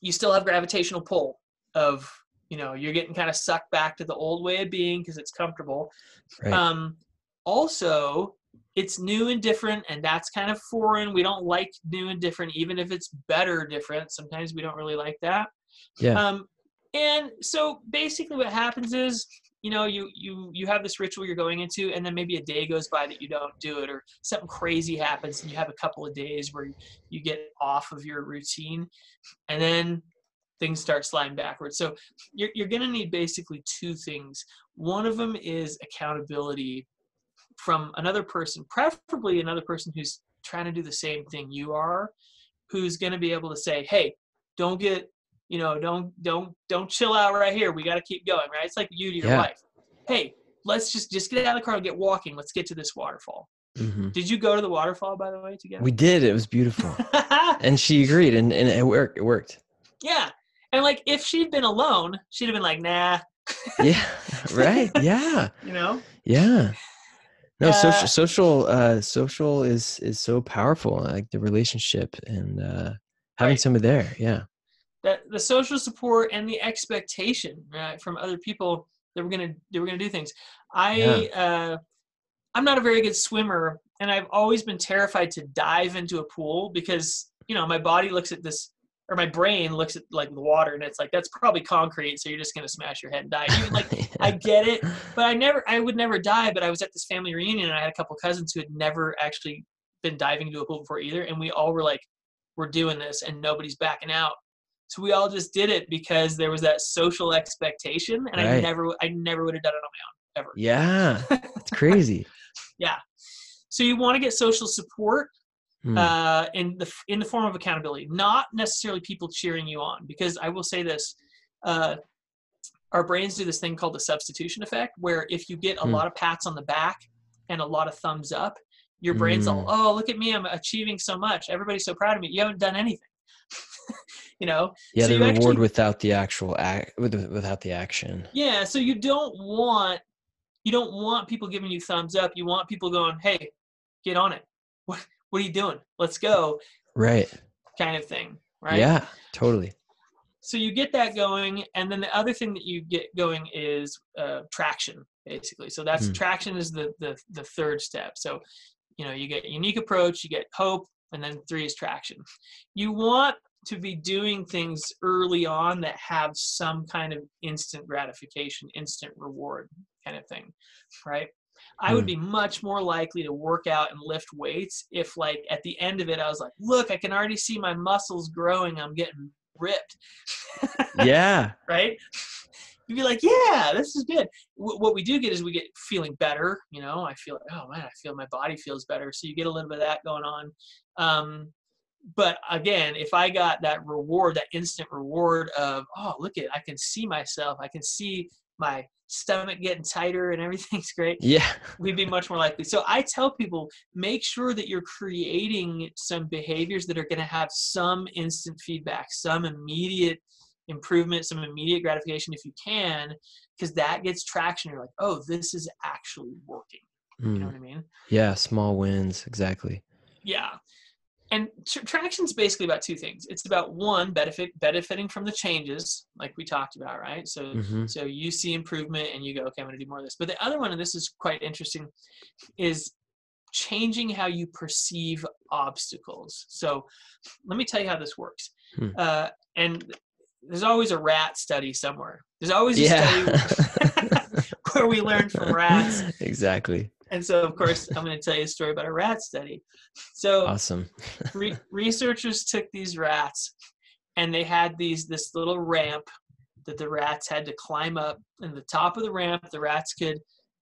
[SPEAKER 2] you still have gravitational pull of you know you're getting kind of sucked back to the old way of being because it's comfortable. Right. um, also it's new and different and that's kind of foreign. We don't like new and different even if it's better different. Sometimes we don't really like that. Yeah. Um, and so basically what happens is you know you you you have this ritual you're going into and then maybe a day goes by that you don't do it or something crazy happens and you have a couple of days where you get off of your routine. And then things start sliding backwards so you're, you're going to need basically two things one of them is accountability from another person preferably another person who's trying to do the same thing you are who's going to be able to say hey don't get you know, don't don't don't chill out right here. We got to keep going, right? It's like you to your yeah. wife. Hey, let's just just get out of the car and get walking. Let's get to this waterfall. Mm-hmm. Did you go to the waterfall by the way together?
[SPEAKER 1] We did. It was beautiful, and she agreed, and, and it worked. It worked.
[SPEAKER 2] Yeah, and like if she'd been alone, she'd have been like, "Nah."
[SPEAKER 1] yeah. Right. Yeah.
[SPEAKER 2] you know.
[SPEAKER 1] Yeah. No, uh, social social uh social is is so powerful, like the relationship and uh having right. somebody there. Yeah
[SPEAKER 2] that the social support and the expectation right, from other people that we're gonna they were gonna do things. I yeah. uh, I'm not a very good swimmer, and I've always been terrified to dive into a pool because you know my body looks at this or my brain looks at like the water and it's like that's probably concrete so you're just going to smash your head and die like yeah. i get it but i never i would never die but i was at this family reunion and i had a couple cousins who had never actually been diving into a pool before either and we all were like we're doing this and nobody's backing out so we all just did it because there was that social expectation, and right. I never, I never would have done it on my own ever.
[SPEAKER 1] Yeah, it's crazy.
[SPEAKER 2] yeah. So you want to get social support hmm. uh, in the in the form of accountability, not necessarily people cheering you on. Because I will say this. Uh, our brains do this thing called the substitution effect, where if you get a hmm. lot of pats on the back and a lot of thumbs up, your brain's all, hmm. oh, look at me, I'm achieving so much. Everybody's so proud of me. You haven't done anything. you know
[SPEAKER 1] yeah so the reward actually, without the actual act without the action
[SPEAKER 2] yeah so you don't want you don't want people giving you thumbs up you want people going hey get on it what are you doing let's go
[SPEAKER 1] right
[SPEAKER 2] kind of thing right
[SPEAKER 1] yeah totally
[SPEAKER 2] so you get that going and then the other thing that you get going is uh, traction basically so that's mm. traction is the, the the third step so you know you get unique approach you get hope and then three is traction. You want to be doing things early on that have some kind of instant gratification, instant reward kind of thing, right? I would hmm. be much more likely to work out and lift weights if, like, at the end of it, I was like, look, I can already see my muscles growing. I'm getting ripped.
[SPEAKER 1] yeah.
[SPEAKER 2] right? you'd be like, yeah, this is good. W- what we do get is we get feeling better. You know, I feel like, oh man, I feel my body feels better. So you get a little bit of that going on. Um, but again, if I got that reward, that instant reward of, oh, look at, I can see myself, I can see my stomach getting tighter and everything's great.
[SPEAKER 1] Yeah.
[SPEAKER 2] We'd be much more likely. So I tell people make sure that you're creating some behaviors that are going to have some instant feedback, some immediate improvement, some immediate gratification if you can, because that gets traction. You're like, oh, this is actually working. Mm. You know hmm. what I mean?
[SPEAKER 1] Yeah, small wins, exactly.
[SPEAKER 2] Yeah. And tr- traction is basically about two things. It's about one benefit benefiting from the changes, like we talked about, right? So, mm-hmm. so you see improvement and you go, okay, I'm going to do more of this. But the other one, and this is quite interesting, is changing how you perceive obstacles. So, let me tell you how this works. Hmm. Uh, and there's always a rat study somewhere. There's always a yeah. study where we learn from rats.
[SPEAKER 1] Exactly.
[SPEAKER 2] And so, of course, I'm going to tell you a story about a rat study. So,
[SPEAKER 1] awesome.
[SPEAKER 2] re- researchers took these rats, and they had these this little ramp that the rats had to climb up. And the top of the ramp, the rats could,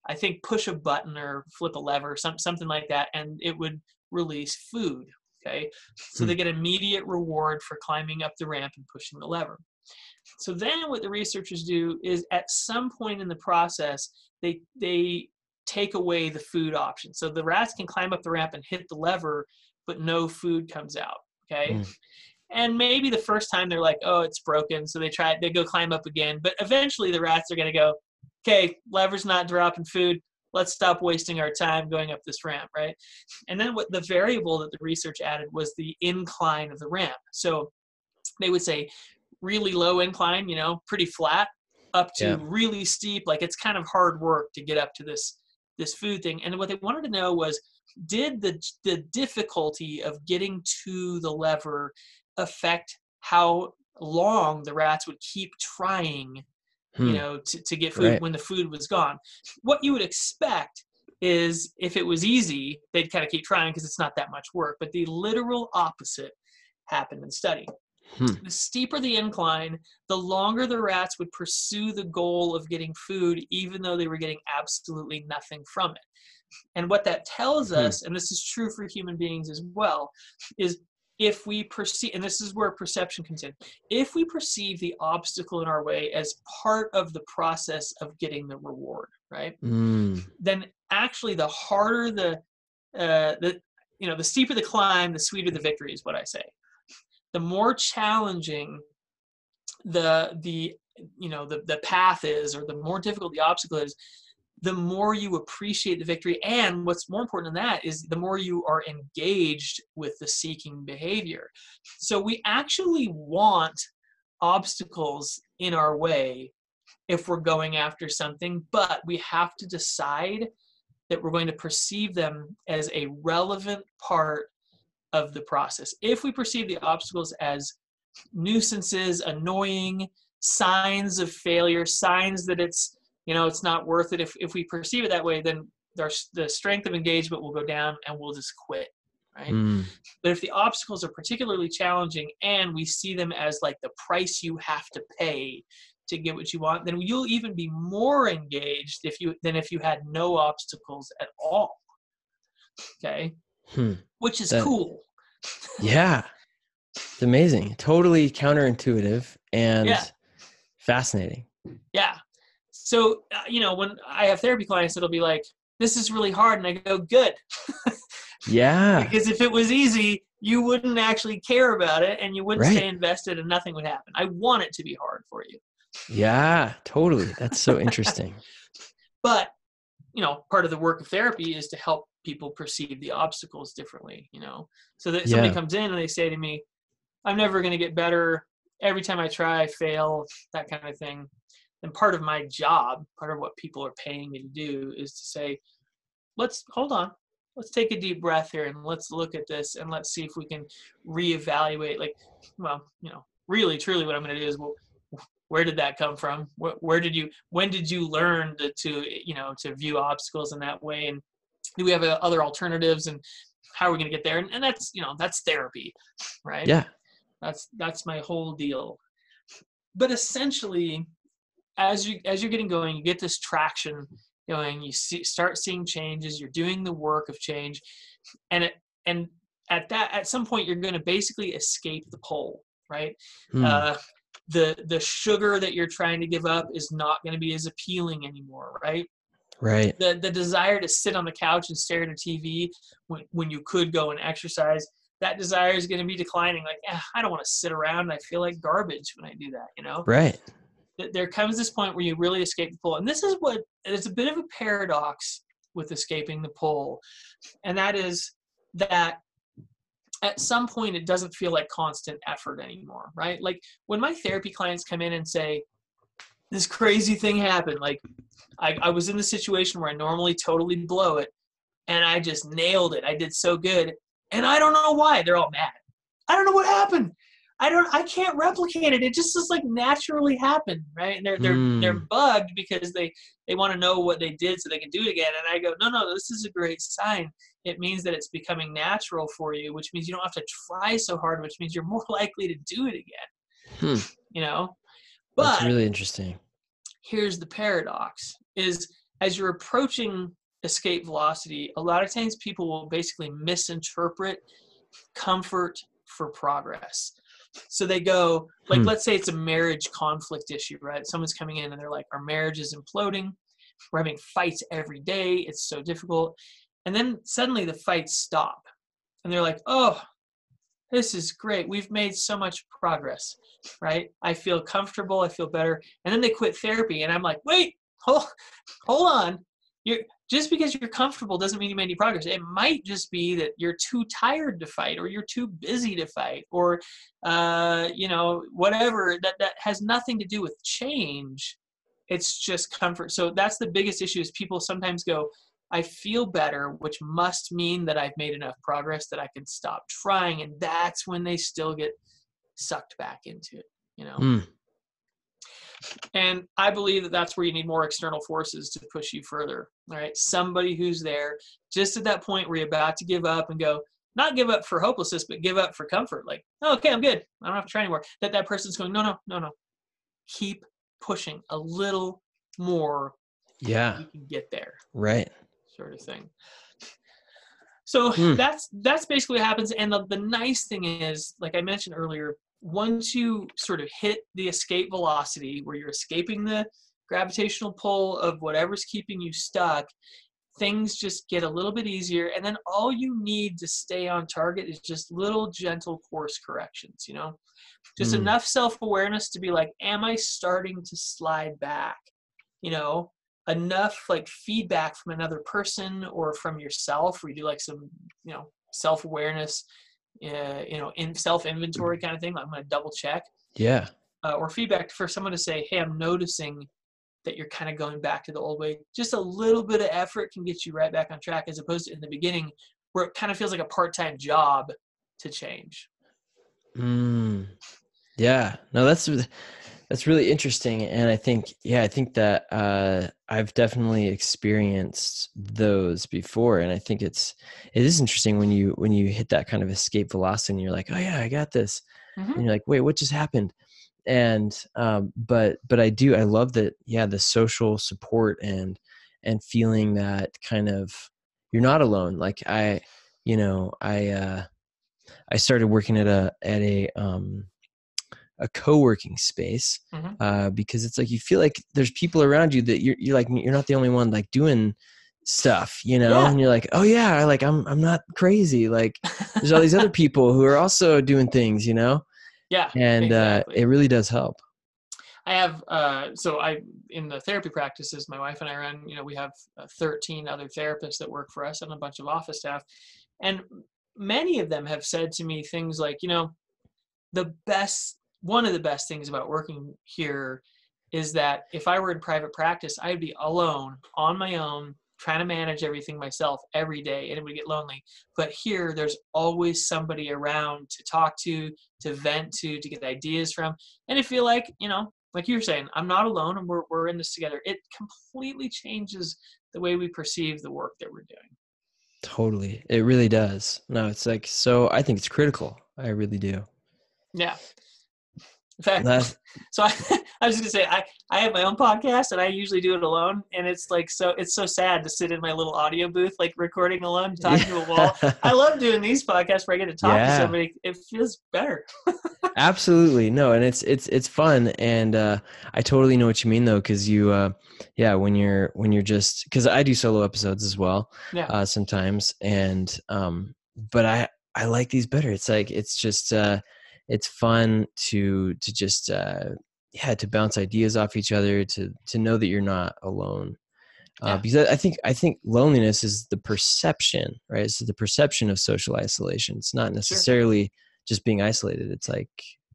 [SPEAKER 2] I think, push a button or flip a lever, some, something like that, and it would release food. Okay, so they hmm. get immediate reward for climbing up the ramp and pushing the lever. So then what the researchers do is at some point in the process, they they take away the food option. So the rats can climb up the ramp and hit the lever, but no food comes out. Okay. Mm. And maybe the first time they're like, oh, it's broken. So they try, they go climb up again. But eventually the rats are going to go, okay, lever's not dropping food. Let's stop wasting our time going up this ramp, right? And then what the variable that the research added was the incline of the ramp. So they would say really low incline, you know, pretty flat, up to yeah. really steep, like it's kind of hard work to get up to this this food thing. And what they wanted to know was did the the difficulty of getting to the lever affect how long the rats would keep trying hmm. you know to, to get food right. when the food was gone what you would expect is if it was easy they'd kind of keep trying because it's not that much work but the literal opposite happened in the study Hmm. The steeper the incline, the longer the rats would pursue the goal of getting food, even though they were getting absolutely nothing from it. And what that tells hmm. us, and this is true for human beings as well, is if we perceive, and this is where perception comes in, if we perceive the obstacle in our way as part of the process of getting the reward, right? Mm. Then actually, the harder the, uh, the, you know, the steeper the climb, the sweeter the victory is what I say. The more challenging the the you know the the path is, or the more difficult the obstacle is, the more you appreciate the victory. And what's more important than that is the more you are engaged with the seeking behavior. So we actually want obstacles in our way if we're going after something, but we have to decide that we're going to perceive them as a relevant part of the process. If we perceive the obstacles as nuisances, annoying, signs of failure, signs that it's you know it's not worth it if, if we perceive it that way then there's the strength of engagement will go down and we'll just quit right mm. but if the obstacles are particularly challenging and we see them as like the price you have to pay to get what you want then you'll even be more engaged if you than if you had no obstacles at all okay hmm. which is that, cool
[SPEAKER 1] yeah it's amazing totally counterintuitive and yeah. fascinating
[SPEAKER 2] yeah so, uh, you know, when I have therapy clients, it'll be like, this is really hard. And I go, good.
[SPEAKER 1] yeah.
[SPEAKER 2] because if it was easy, you wouldn't actually care about it and you wouldn't right. stay invested and nothing would happen. I want it to be hard for you.
[SPEAKER 1] Yeah, totally. That's so interesting.
[SPEAKER 2] but, you know, part of the work of therapy is to help people perceive the obstacles differently, you know. So that somebody yeah. comes in and they say to me, I'm never going to get better. Every time I try, I fail, that kind of thing and part of my job part of what people are paying me to do is to say let's hold on let's take a deep breath here and let's look at this and let's see if we can reevaluate like well you know really truly what i'm going to do is well where did that come from where, where did you when did you learn to, to, you know to view obstacles in that way and do we have uh, other alternatives and how are we going to get there and, and that's you know that's therapy right
[SPEAKER 1] yeah
[SPEAKER 2] that's that's my whole deal but essentially as you as you're getting going, you get this traction going. You see, start seeing changes. You're doing the work of change, and it and at that at some point you're going to basically escape the pole, right? Hmm. Uh, the the sugar that you're trying to give up is not going to be as appealing anymore, right?
[SPEAKER 1] Right.
[SPEAKER 2] The the desire to sit on the couch and stare at a TV when when you could go and exercise, that desire is going to be declining. Like, eh, I don't want to sit around. I feel like garbage when I do that. You know.
[SPEAKER 1] Right
[SPEAKER 2] there comes this point where you really escape the pull. And this is what it's a bit of a paradox with escaping the pull. And that is that at some point it doesn't feel like constant effort anymore, right? Like when my therapy clients come in and say, this crazy thing happened, like I, I was in the situation where I normally totally blow it and I just nailed it. I did so good. And I don't know why. They're all mad. I don't know what happened. I don't I can't replicate it. It just just like naturally happened, right? And they're they're mm. they're bugged because they they want to know what they did so they can do it again. And I go, no, no, this is a great sign. It means that it's becoming natural for you, which means you don't have to try so hard, which means you're more likely to do it again. Hmm. You know,
[SPEAKER 1] but that's really interesting.
[SPEAKER 2] Here's the paradox: is as you're approaching escape velocity, a lot of times people will basically misinterpret comfort for progress. So they go, like, hmm. let's say it's a marriage conflict issue, right? Someone's coming in and they're like, our marriage is imploding. We're having fights every day. It's so difficult. And then suddenly the fights stop. And they're like, oh, this is great. We've made so much progress, right? I feel comfortable. I feel better. And then they quit therapy. And I'm like, wait, hold, hold on. You're, just because you're comfortable doesn't mean you made any progress. It might just be that you're too tired to fight, or you're too busy to fight, or uh, you know whatever. That that has nothing to do with change. It's just comfort. So that's the biggest issue. Is people sometimes go, "I feel better," which must mean that I've made enough progress that I can stop trying, and that's when they still get sucked back into it. You know. Mm. And I believe that that's where you need more external forces to push you further. All right. Somebody who's there just at that point where you're about to give up and go, not give up for hopelessness, but give up for comfort. Like, oh, okay, I'm good. I don't have to try anymore. That that person's going, no, no, no, no. Keep pushing a little more.
[SPEAKER 1] Yeah.
[SPEAKER 2] You can get there.
[SPEAKER 1] Right.
[SPEAKER 2] Sort of thing. So hmm. that's that's basically what happens. And the, the nice thing is, like I mentioned earlier, once you sort of hit the escape velocity where you're escaping the gravitational pull of whatever's keeping you stuck things just get a little bit easier. And then all you need to stay on target is just little gentle course corrections you know? Just mm. enough self-awareness to be like am i starting to slide back? You know? Enough like feedback from another person or from yourself where you do like some you know self-awareness uh, you know, in self inventory kind of thing. I'm going to double check.
[SPEAKER 1] Yeah.
[SPEAKER 2] Uh, or feedback for someone to say, hey, I'm noticing that you're kind of going back to the old way. Just a little bit of effort can get you right back on track, as opposed to in the beginning where it kind of feels like a part time job to change.
[SPEAKER 1] Mm. Yeah. No, that's that's really interesting, and I think yeah, I think that uh, I've definitely experienced those before, and I think it's it is interesting when you when you hit that kind of escape velocity, and you're like, oh yeah, I got this, mm-hmm. and you're like, wait, what just happened? And um, but but I do I love that yeah the social support and and feeling that kind of you're not alone. Like I you know I uh, I started working at a at a um, a co-working space mm-hmm. uh, because it's like you feel like there's people around you that you're, you're like you're not the only one like doing stuff you know yeah. and you're like oh yeah like i'm i'm not crazy like there's all these other people who are also doing things you know
[SPEAKER 2] yeah
[SPEAKER 1] and exactly. uh, it really does help
[SPEAKER 2] i have uh, so i in the therapy practices my wife and i run you know we have uh, 13 other therapists that work for us and a bunch of office staff and many of them have said to me things like you know the best one of the best things about working here is that if I were in private practice, I'd be alone on my own, trying to manage everything myself every day, and it would get lonely. But here, there's always somebody around to talk to, to vent to, to get ideas from, and I feel like you know, like you were saying, I'm not alone, and we're we're in this together. It completely changes the way we perceive the work that we're doing.
[SPEAKER 1] Totally, it really does. No, it's like so. I think it's critical. I really do.
[SPEAKER 2] Yeah. In fact, That's... so I, I was just gonna say I, I have my own podcast and I usually do it alone and it's like so it's so sad to sit in my little audio booth like recording alone talking yeah. to a wall. I love doing these podcasts where I get to talk yeah. to somebody. It feels better.
[SPEAKER 1] Absolutely no, and it's it's it's fun and uh, I totally know what you mean though because you uh, yeah when you're when you're just because I do solo episodes as well yeah. uh, sometimes and um, but I I like these better. It's like it's just uh, it's fun to to just uh, yeah to bounce ideas off each other to to know that you're not alone uh, yeah. because I think I think loneliness is the perception right it's the perception of social isolation it's not necessarily sure. just being isolated it's like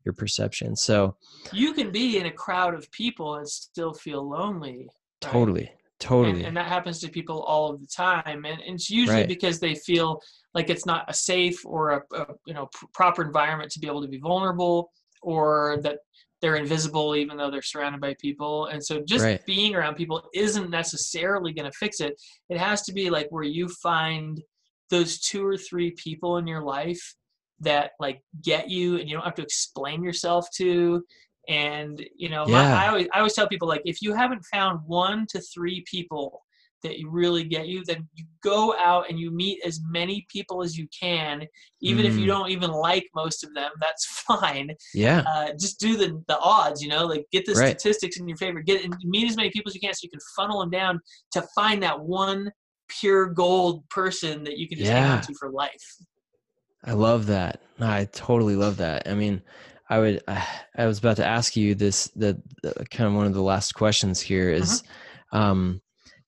[SPEAKER 1] your perception so
[SPEAKER 2] you can be in a crowd of people and still feel lonely
[SPEAKER 1] right? totally totally
[SPEAKER 2] and, and, that happens to people all of the time and, and it's usually right. because they feel like it's not a safe or a, a you know proper environment to be able to be vulnerable or that they're invisible even though they're surrounded by people and so just right. being around people isn't necessarily going to fix it it has to be like where you find those two or three people in your life that like get you and you don't have to explain yourself to and you know yeah. my, I, always, I always tell people like if you haven't found one to three people that you really get you, then you go out and you meet as many people as you can, even mm. if you mm. don't even like most of them. That's fine.
[SPEAKER 1] Yeah.
[SPEAKER 2] Uh, just do the the odds. You know, like get the right. statistics in your favor. Get and meet as many people as you can, so you can funnel them down to find that one pure gold person that you can just yeah. hang on to for life.
[SPEAKER 1] I love that. I totally love that. I mean, I would. I was about to ask you this. The, kind of one of the last questions here is, uh-huh. um,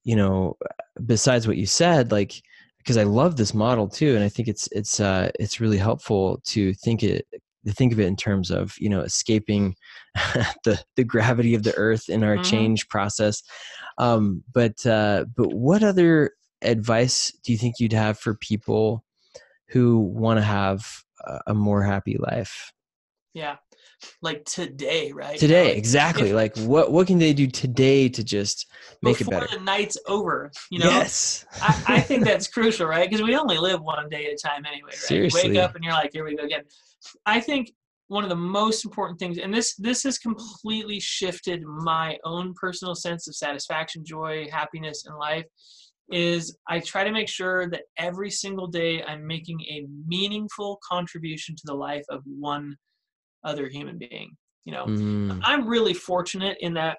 [SPEAKER 1] you know, besides what you said, like because I love this model too, and I think it's it's uh, it's really helpful to think it to think of it in terms of you know escaping the the gravity of the earth in our mm-hmm. change process. Um, but uh, but what other advice do you think you'd have for people who want to have a more happy life?
[SPEAKER 2] Yeah. Like today, right?
[SPEAKER 1] Today,
[SPEAKER 2] like,
[SPEAKER 1] exactly. If, like what what can they do today to just make it better?
[SPEAKER 2] Before the night's over, you know.
[SPEAKER 1] Yes.
[SPEAKER 2] I, I think that's crucial, right? Because we only live one day at a time anyway, right?
[SPEAKER 1] Seriously.
[SPEAKER 2] You wake up and you're like, here we go again. I think one of the most important things and this this has completely shifted my own personal sense of satisfaction joy happiness in life is I try to make sure that every single day I'm making a meaningful contribution to the life of one other human being. You know, mm. I'm really fortunate in that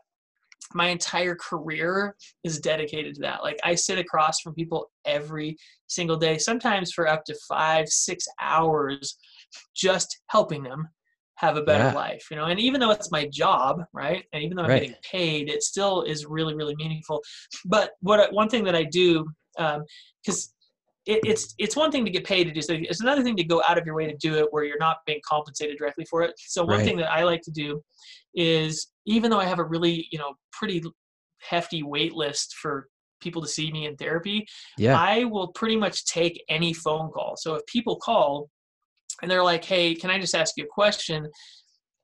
[SPEAKER 2] my entire career is dedicated to that. Like I sit across from people every single day, sometimes for up to five, six hours, just helping them have a better yeah. life you know and even though it's my job right and even though i'm right. getting paid it still is really really meaningful but what one thing that i do because um, it, it's it's one thing to get paid to do something it's another thing to go out of your way to do it where you're not being compensated directly for it so one right. thing that i like to do is even though i have a really you know pretty hefty wait list for people to see me in therapy yeah i will pretty much take any phone call so if people call and they're like, hey, can I just ask you a question?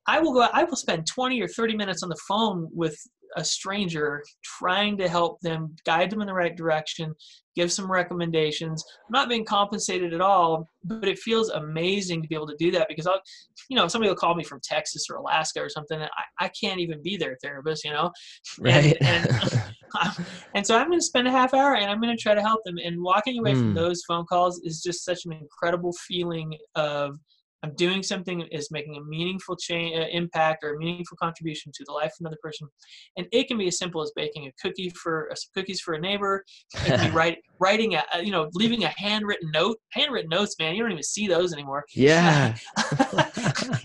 [SPEAKER 2] I will go, I will spend 20 or 30 minutes on the phone with a stranger trying to help them guide them in the right direction give some recommendations i'm not being compensated at all but it feels amazing to be able to do that because i'll you know somebody will call me from texas or alaska or something and i, I can't even be their therapist you know
[SPEAKER 1] right
[SPEAKER 2] and, and, and so i'm going to spend a half hour and i'm going to try to help them and walking away mm. from hmm. those phone calls is just such an incredible feeling of I'm doing something that is making a meaningful change, uh, impact or a meaningful contribution to the life of another person. And it can be as simple as baking a cookie for uh, cookies for a neighbor. It can be write, writing a, you know, leaving a handwritten note. Handwritten notes, man, you don't even see those anymore.
[SPEAKER 1] Yeah.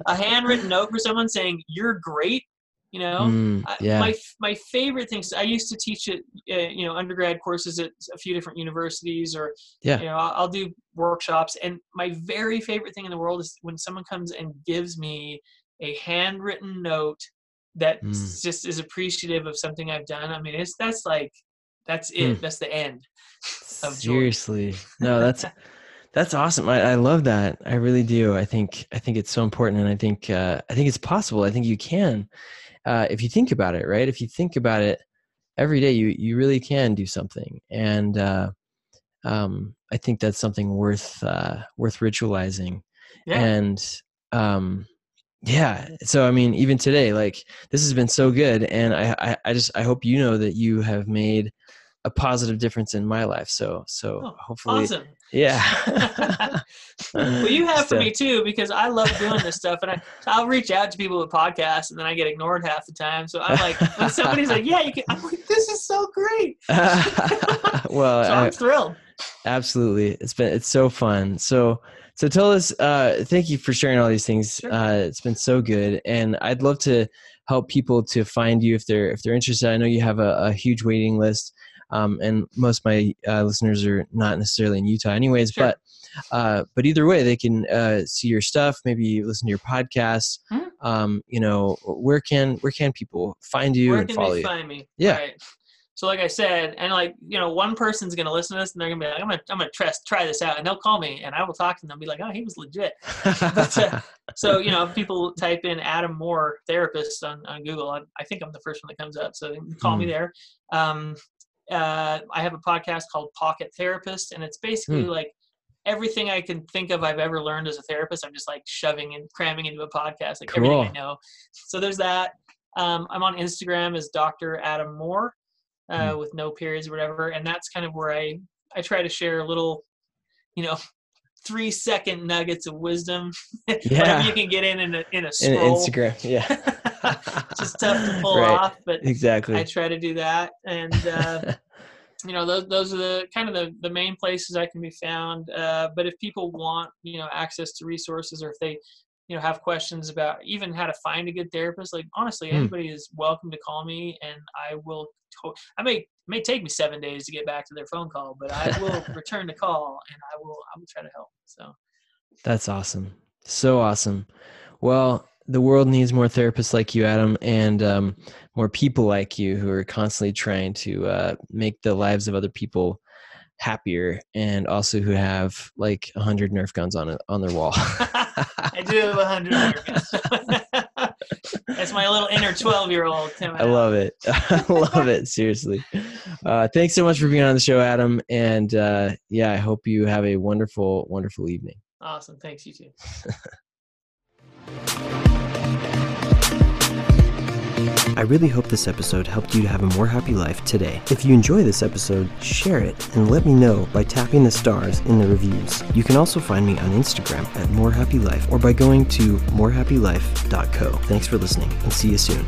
[SPEAKER 2] a handwritten note for someone saying you're great you know?
[SPEAKER 1] Mm, yeah.
[SPEAKER 2] my my favorite things i used to teach it uh, you know undergrad courses at a few different universities or
[SPEAKER 1] yeah.
[SPEAKER 2] you know I'll, I'll, do workshops. And my very favorite thing in the world is when someone comes and gives me a handwritten note that mm. just is appreciative of something i've done. I mean it's that's like that's it. Mm. that's the end
[SPEAKER 1] seriously. No that's that's awesome. I, I love that. I really do. I think i think it's so important. And i think uh, i think it's possible. I think you can uh, if you think about it, right? If you think about it every day, you you really can do something, and uh, um, I think that's something worth uh, worth ritualizing. Yeah. And um, yeah, so I mean, even today, like this has been so good, and I, I I just I hope you know that you have made a positive difference in my life. So so oh, hopefully,
[SPEAKER 2] awesome.
[SPEAKER 1] yeah.
[SPEAKER 2] well, you have for me too because I love doing this stuff, and I I'll reach out to people with podcasts, and then I get ignored half the time. So I'm like, when somebody's like, "Yeah, you can," I'm like, "This is so great."
[SPEAKER 1] well,
[SPEAKER 2] so I'm I, thrilled.
[SPEAKER 1] Absolutely, it's been it's so fun. So. So tell us, uh, thank you for sharing all these things. Sure. Uh, it's been so good, and I'd love to help people to find you if they're if they're interested. I know you have a, a huge waiting list. Um, and most of my uh, listeners are not necessarily in Utah, anyways. Sure. But uh, but either way, they can uh, see your stuff, maybe listen to your podcast. Mm-hmm. Um, you know, where can where can people find you
[SPEAKER 2] where
[SPEAKER 1] and follow you?
[SPEAKER 2] Find me.
[SPEAKER 1] Yeah. Right.
[SPEAKER 2] So like I said, and like you know, one person's gonna listen to this and they're gonna be like, I'm gonna I'm gonna try try this out, and they'll call me and I will talk to them and be like, oh, he was legit. but, uh, so you know, if people type in Adam Moore therapist on, on Google, I, I think I'm the first one that comes up. So call mm. me there. Um, uh, I have a podcast called Pocket Therapist, and it's basically mm. like everything I can think of I've ever learned as a therapist. I'm just like shoving and cramming into a podcast, like cool. everything I know. So there's that. Um, I'm on Instagram as Dr. Adam Moore. uh, mm. with no periods or whatever. And that's kind of where I I try to share a little, you know, three second nuggets of wisdom. Yeah. You can get in in a, in a scroll.
[SPEAKER 1] In Instagram, yeah.
[SPEAKER 2] Just tough to pull right. off, but
[SPEAKER 1] exactly.
[SPEAKER 2] I try to do that, and uh, you know those those are the kind of the, the main places I can be found. Uh, but if people want you know access to resources, or if they you know have questions about even how to find a good therapist, like honestly, mm. anybody is welcome to call me, and I will. To- I may may take me seven days to get back to their phone call, but I will return the call, and I will I will try to help. So
[SPEAKER 1] that's awesome, so awesome. Well, the world needs more therapists like you, Adam, and um, more people like you who are constantly trying to uh, make the lives of other people happier, and also who have like a hundred Nerf guns on it on their wall.
[SPEAKER 2] I do have a hundred Nerf guns. That's my little inner twelve-year-old.
[SPEAKER 1] I love it. I love it. Seriously. Uh, thanks so much for being on the show, Adam. And uh, yeah, I hope you have a wonderful, wonderful evening.
[SPEAKER 2] Awesome. Thanks. You too.
[SPEAKER 1] I really hope this episode helped you to have a more happy life today. If you enjoy this episode, share it and let me know by tapping the stars in the reviews. You can also find me on Instagram at morehappylife or by going to morehappylife.co. Thanks for listening and see you soon.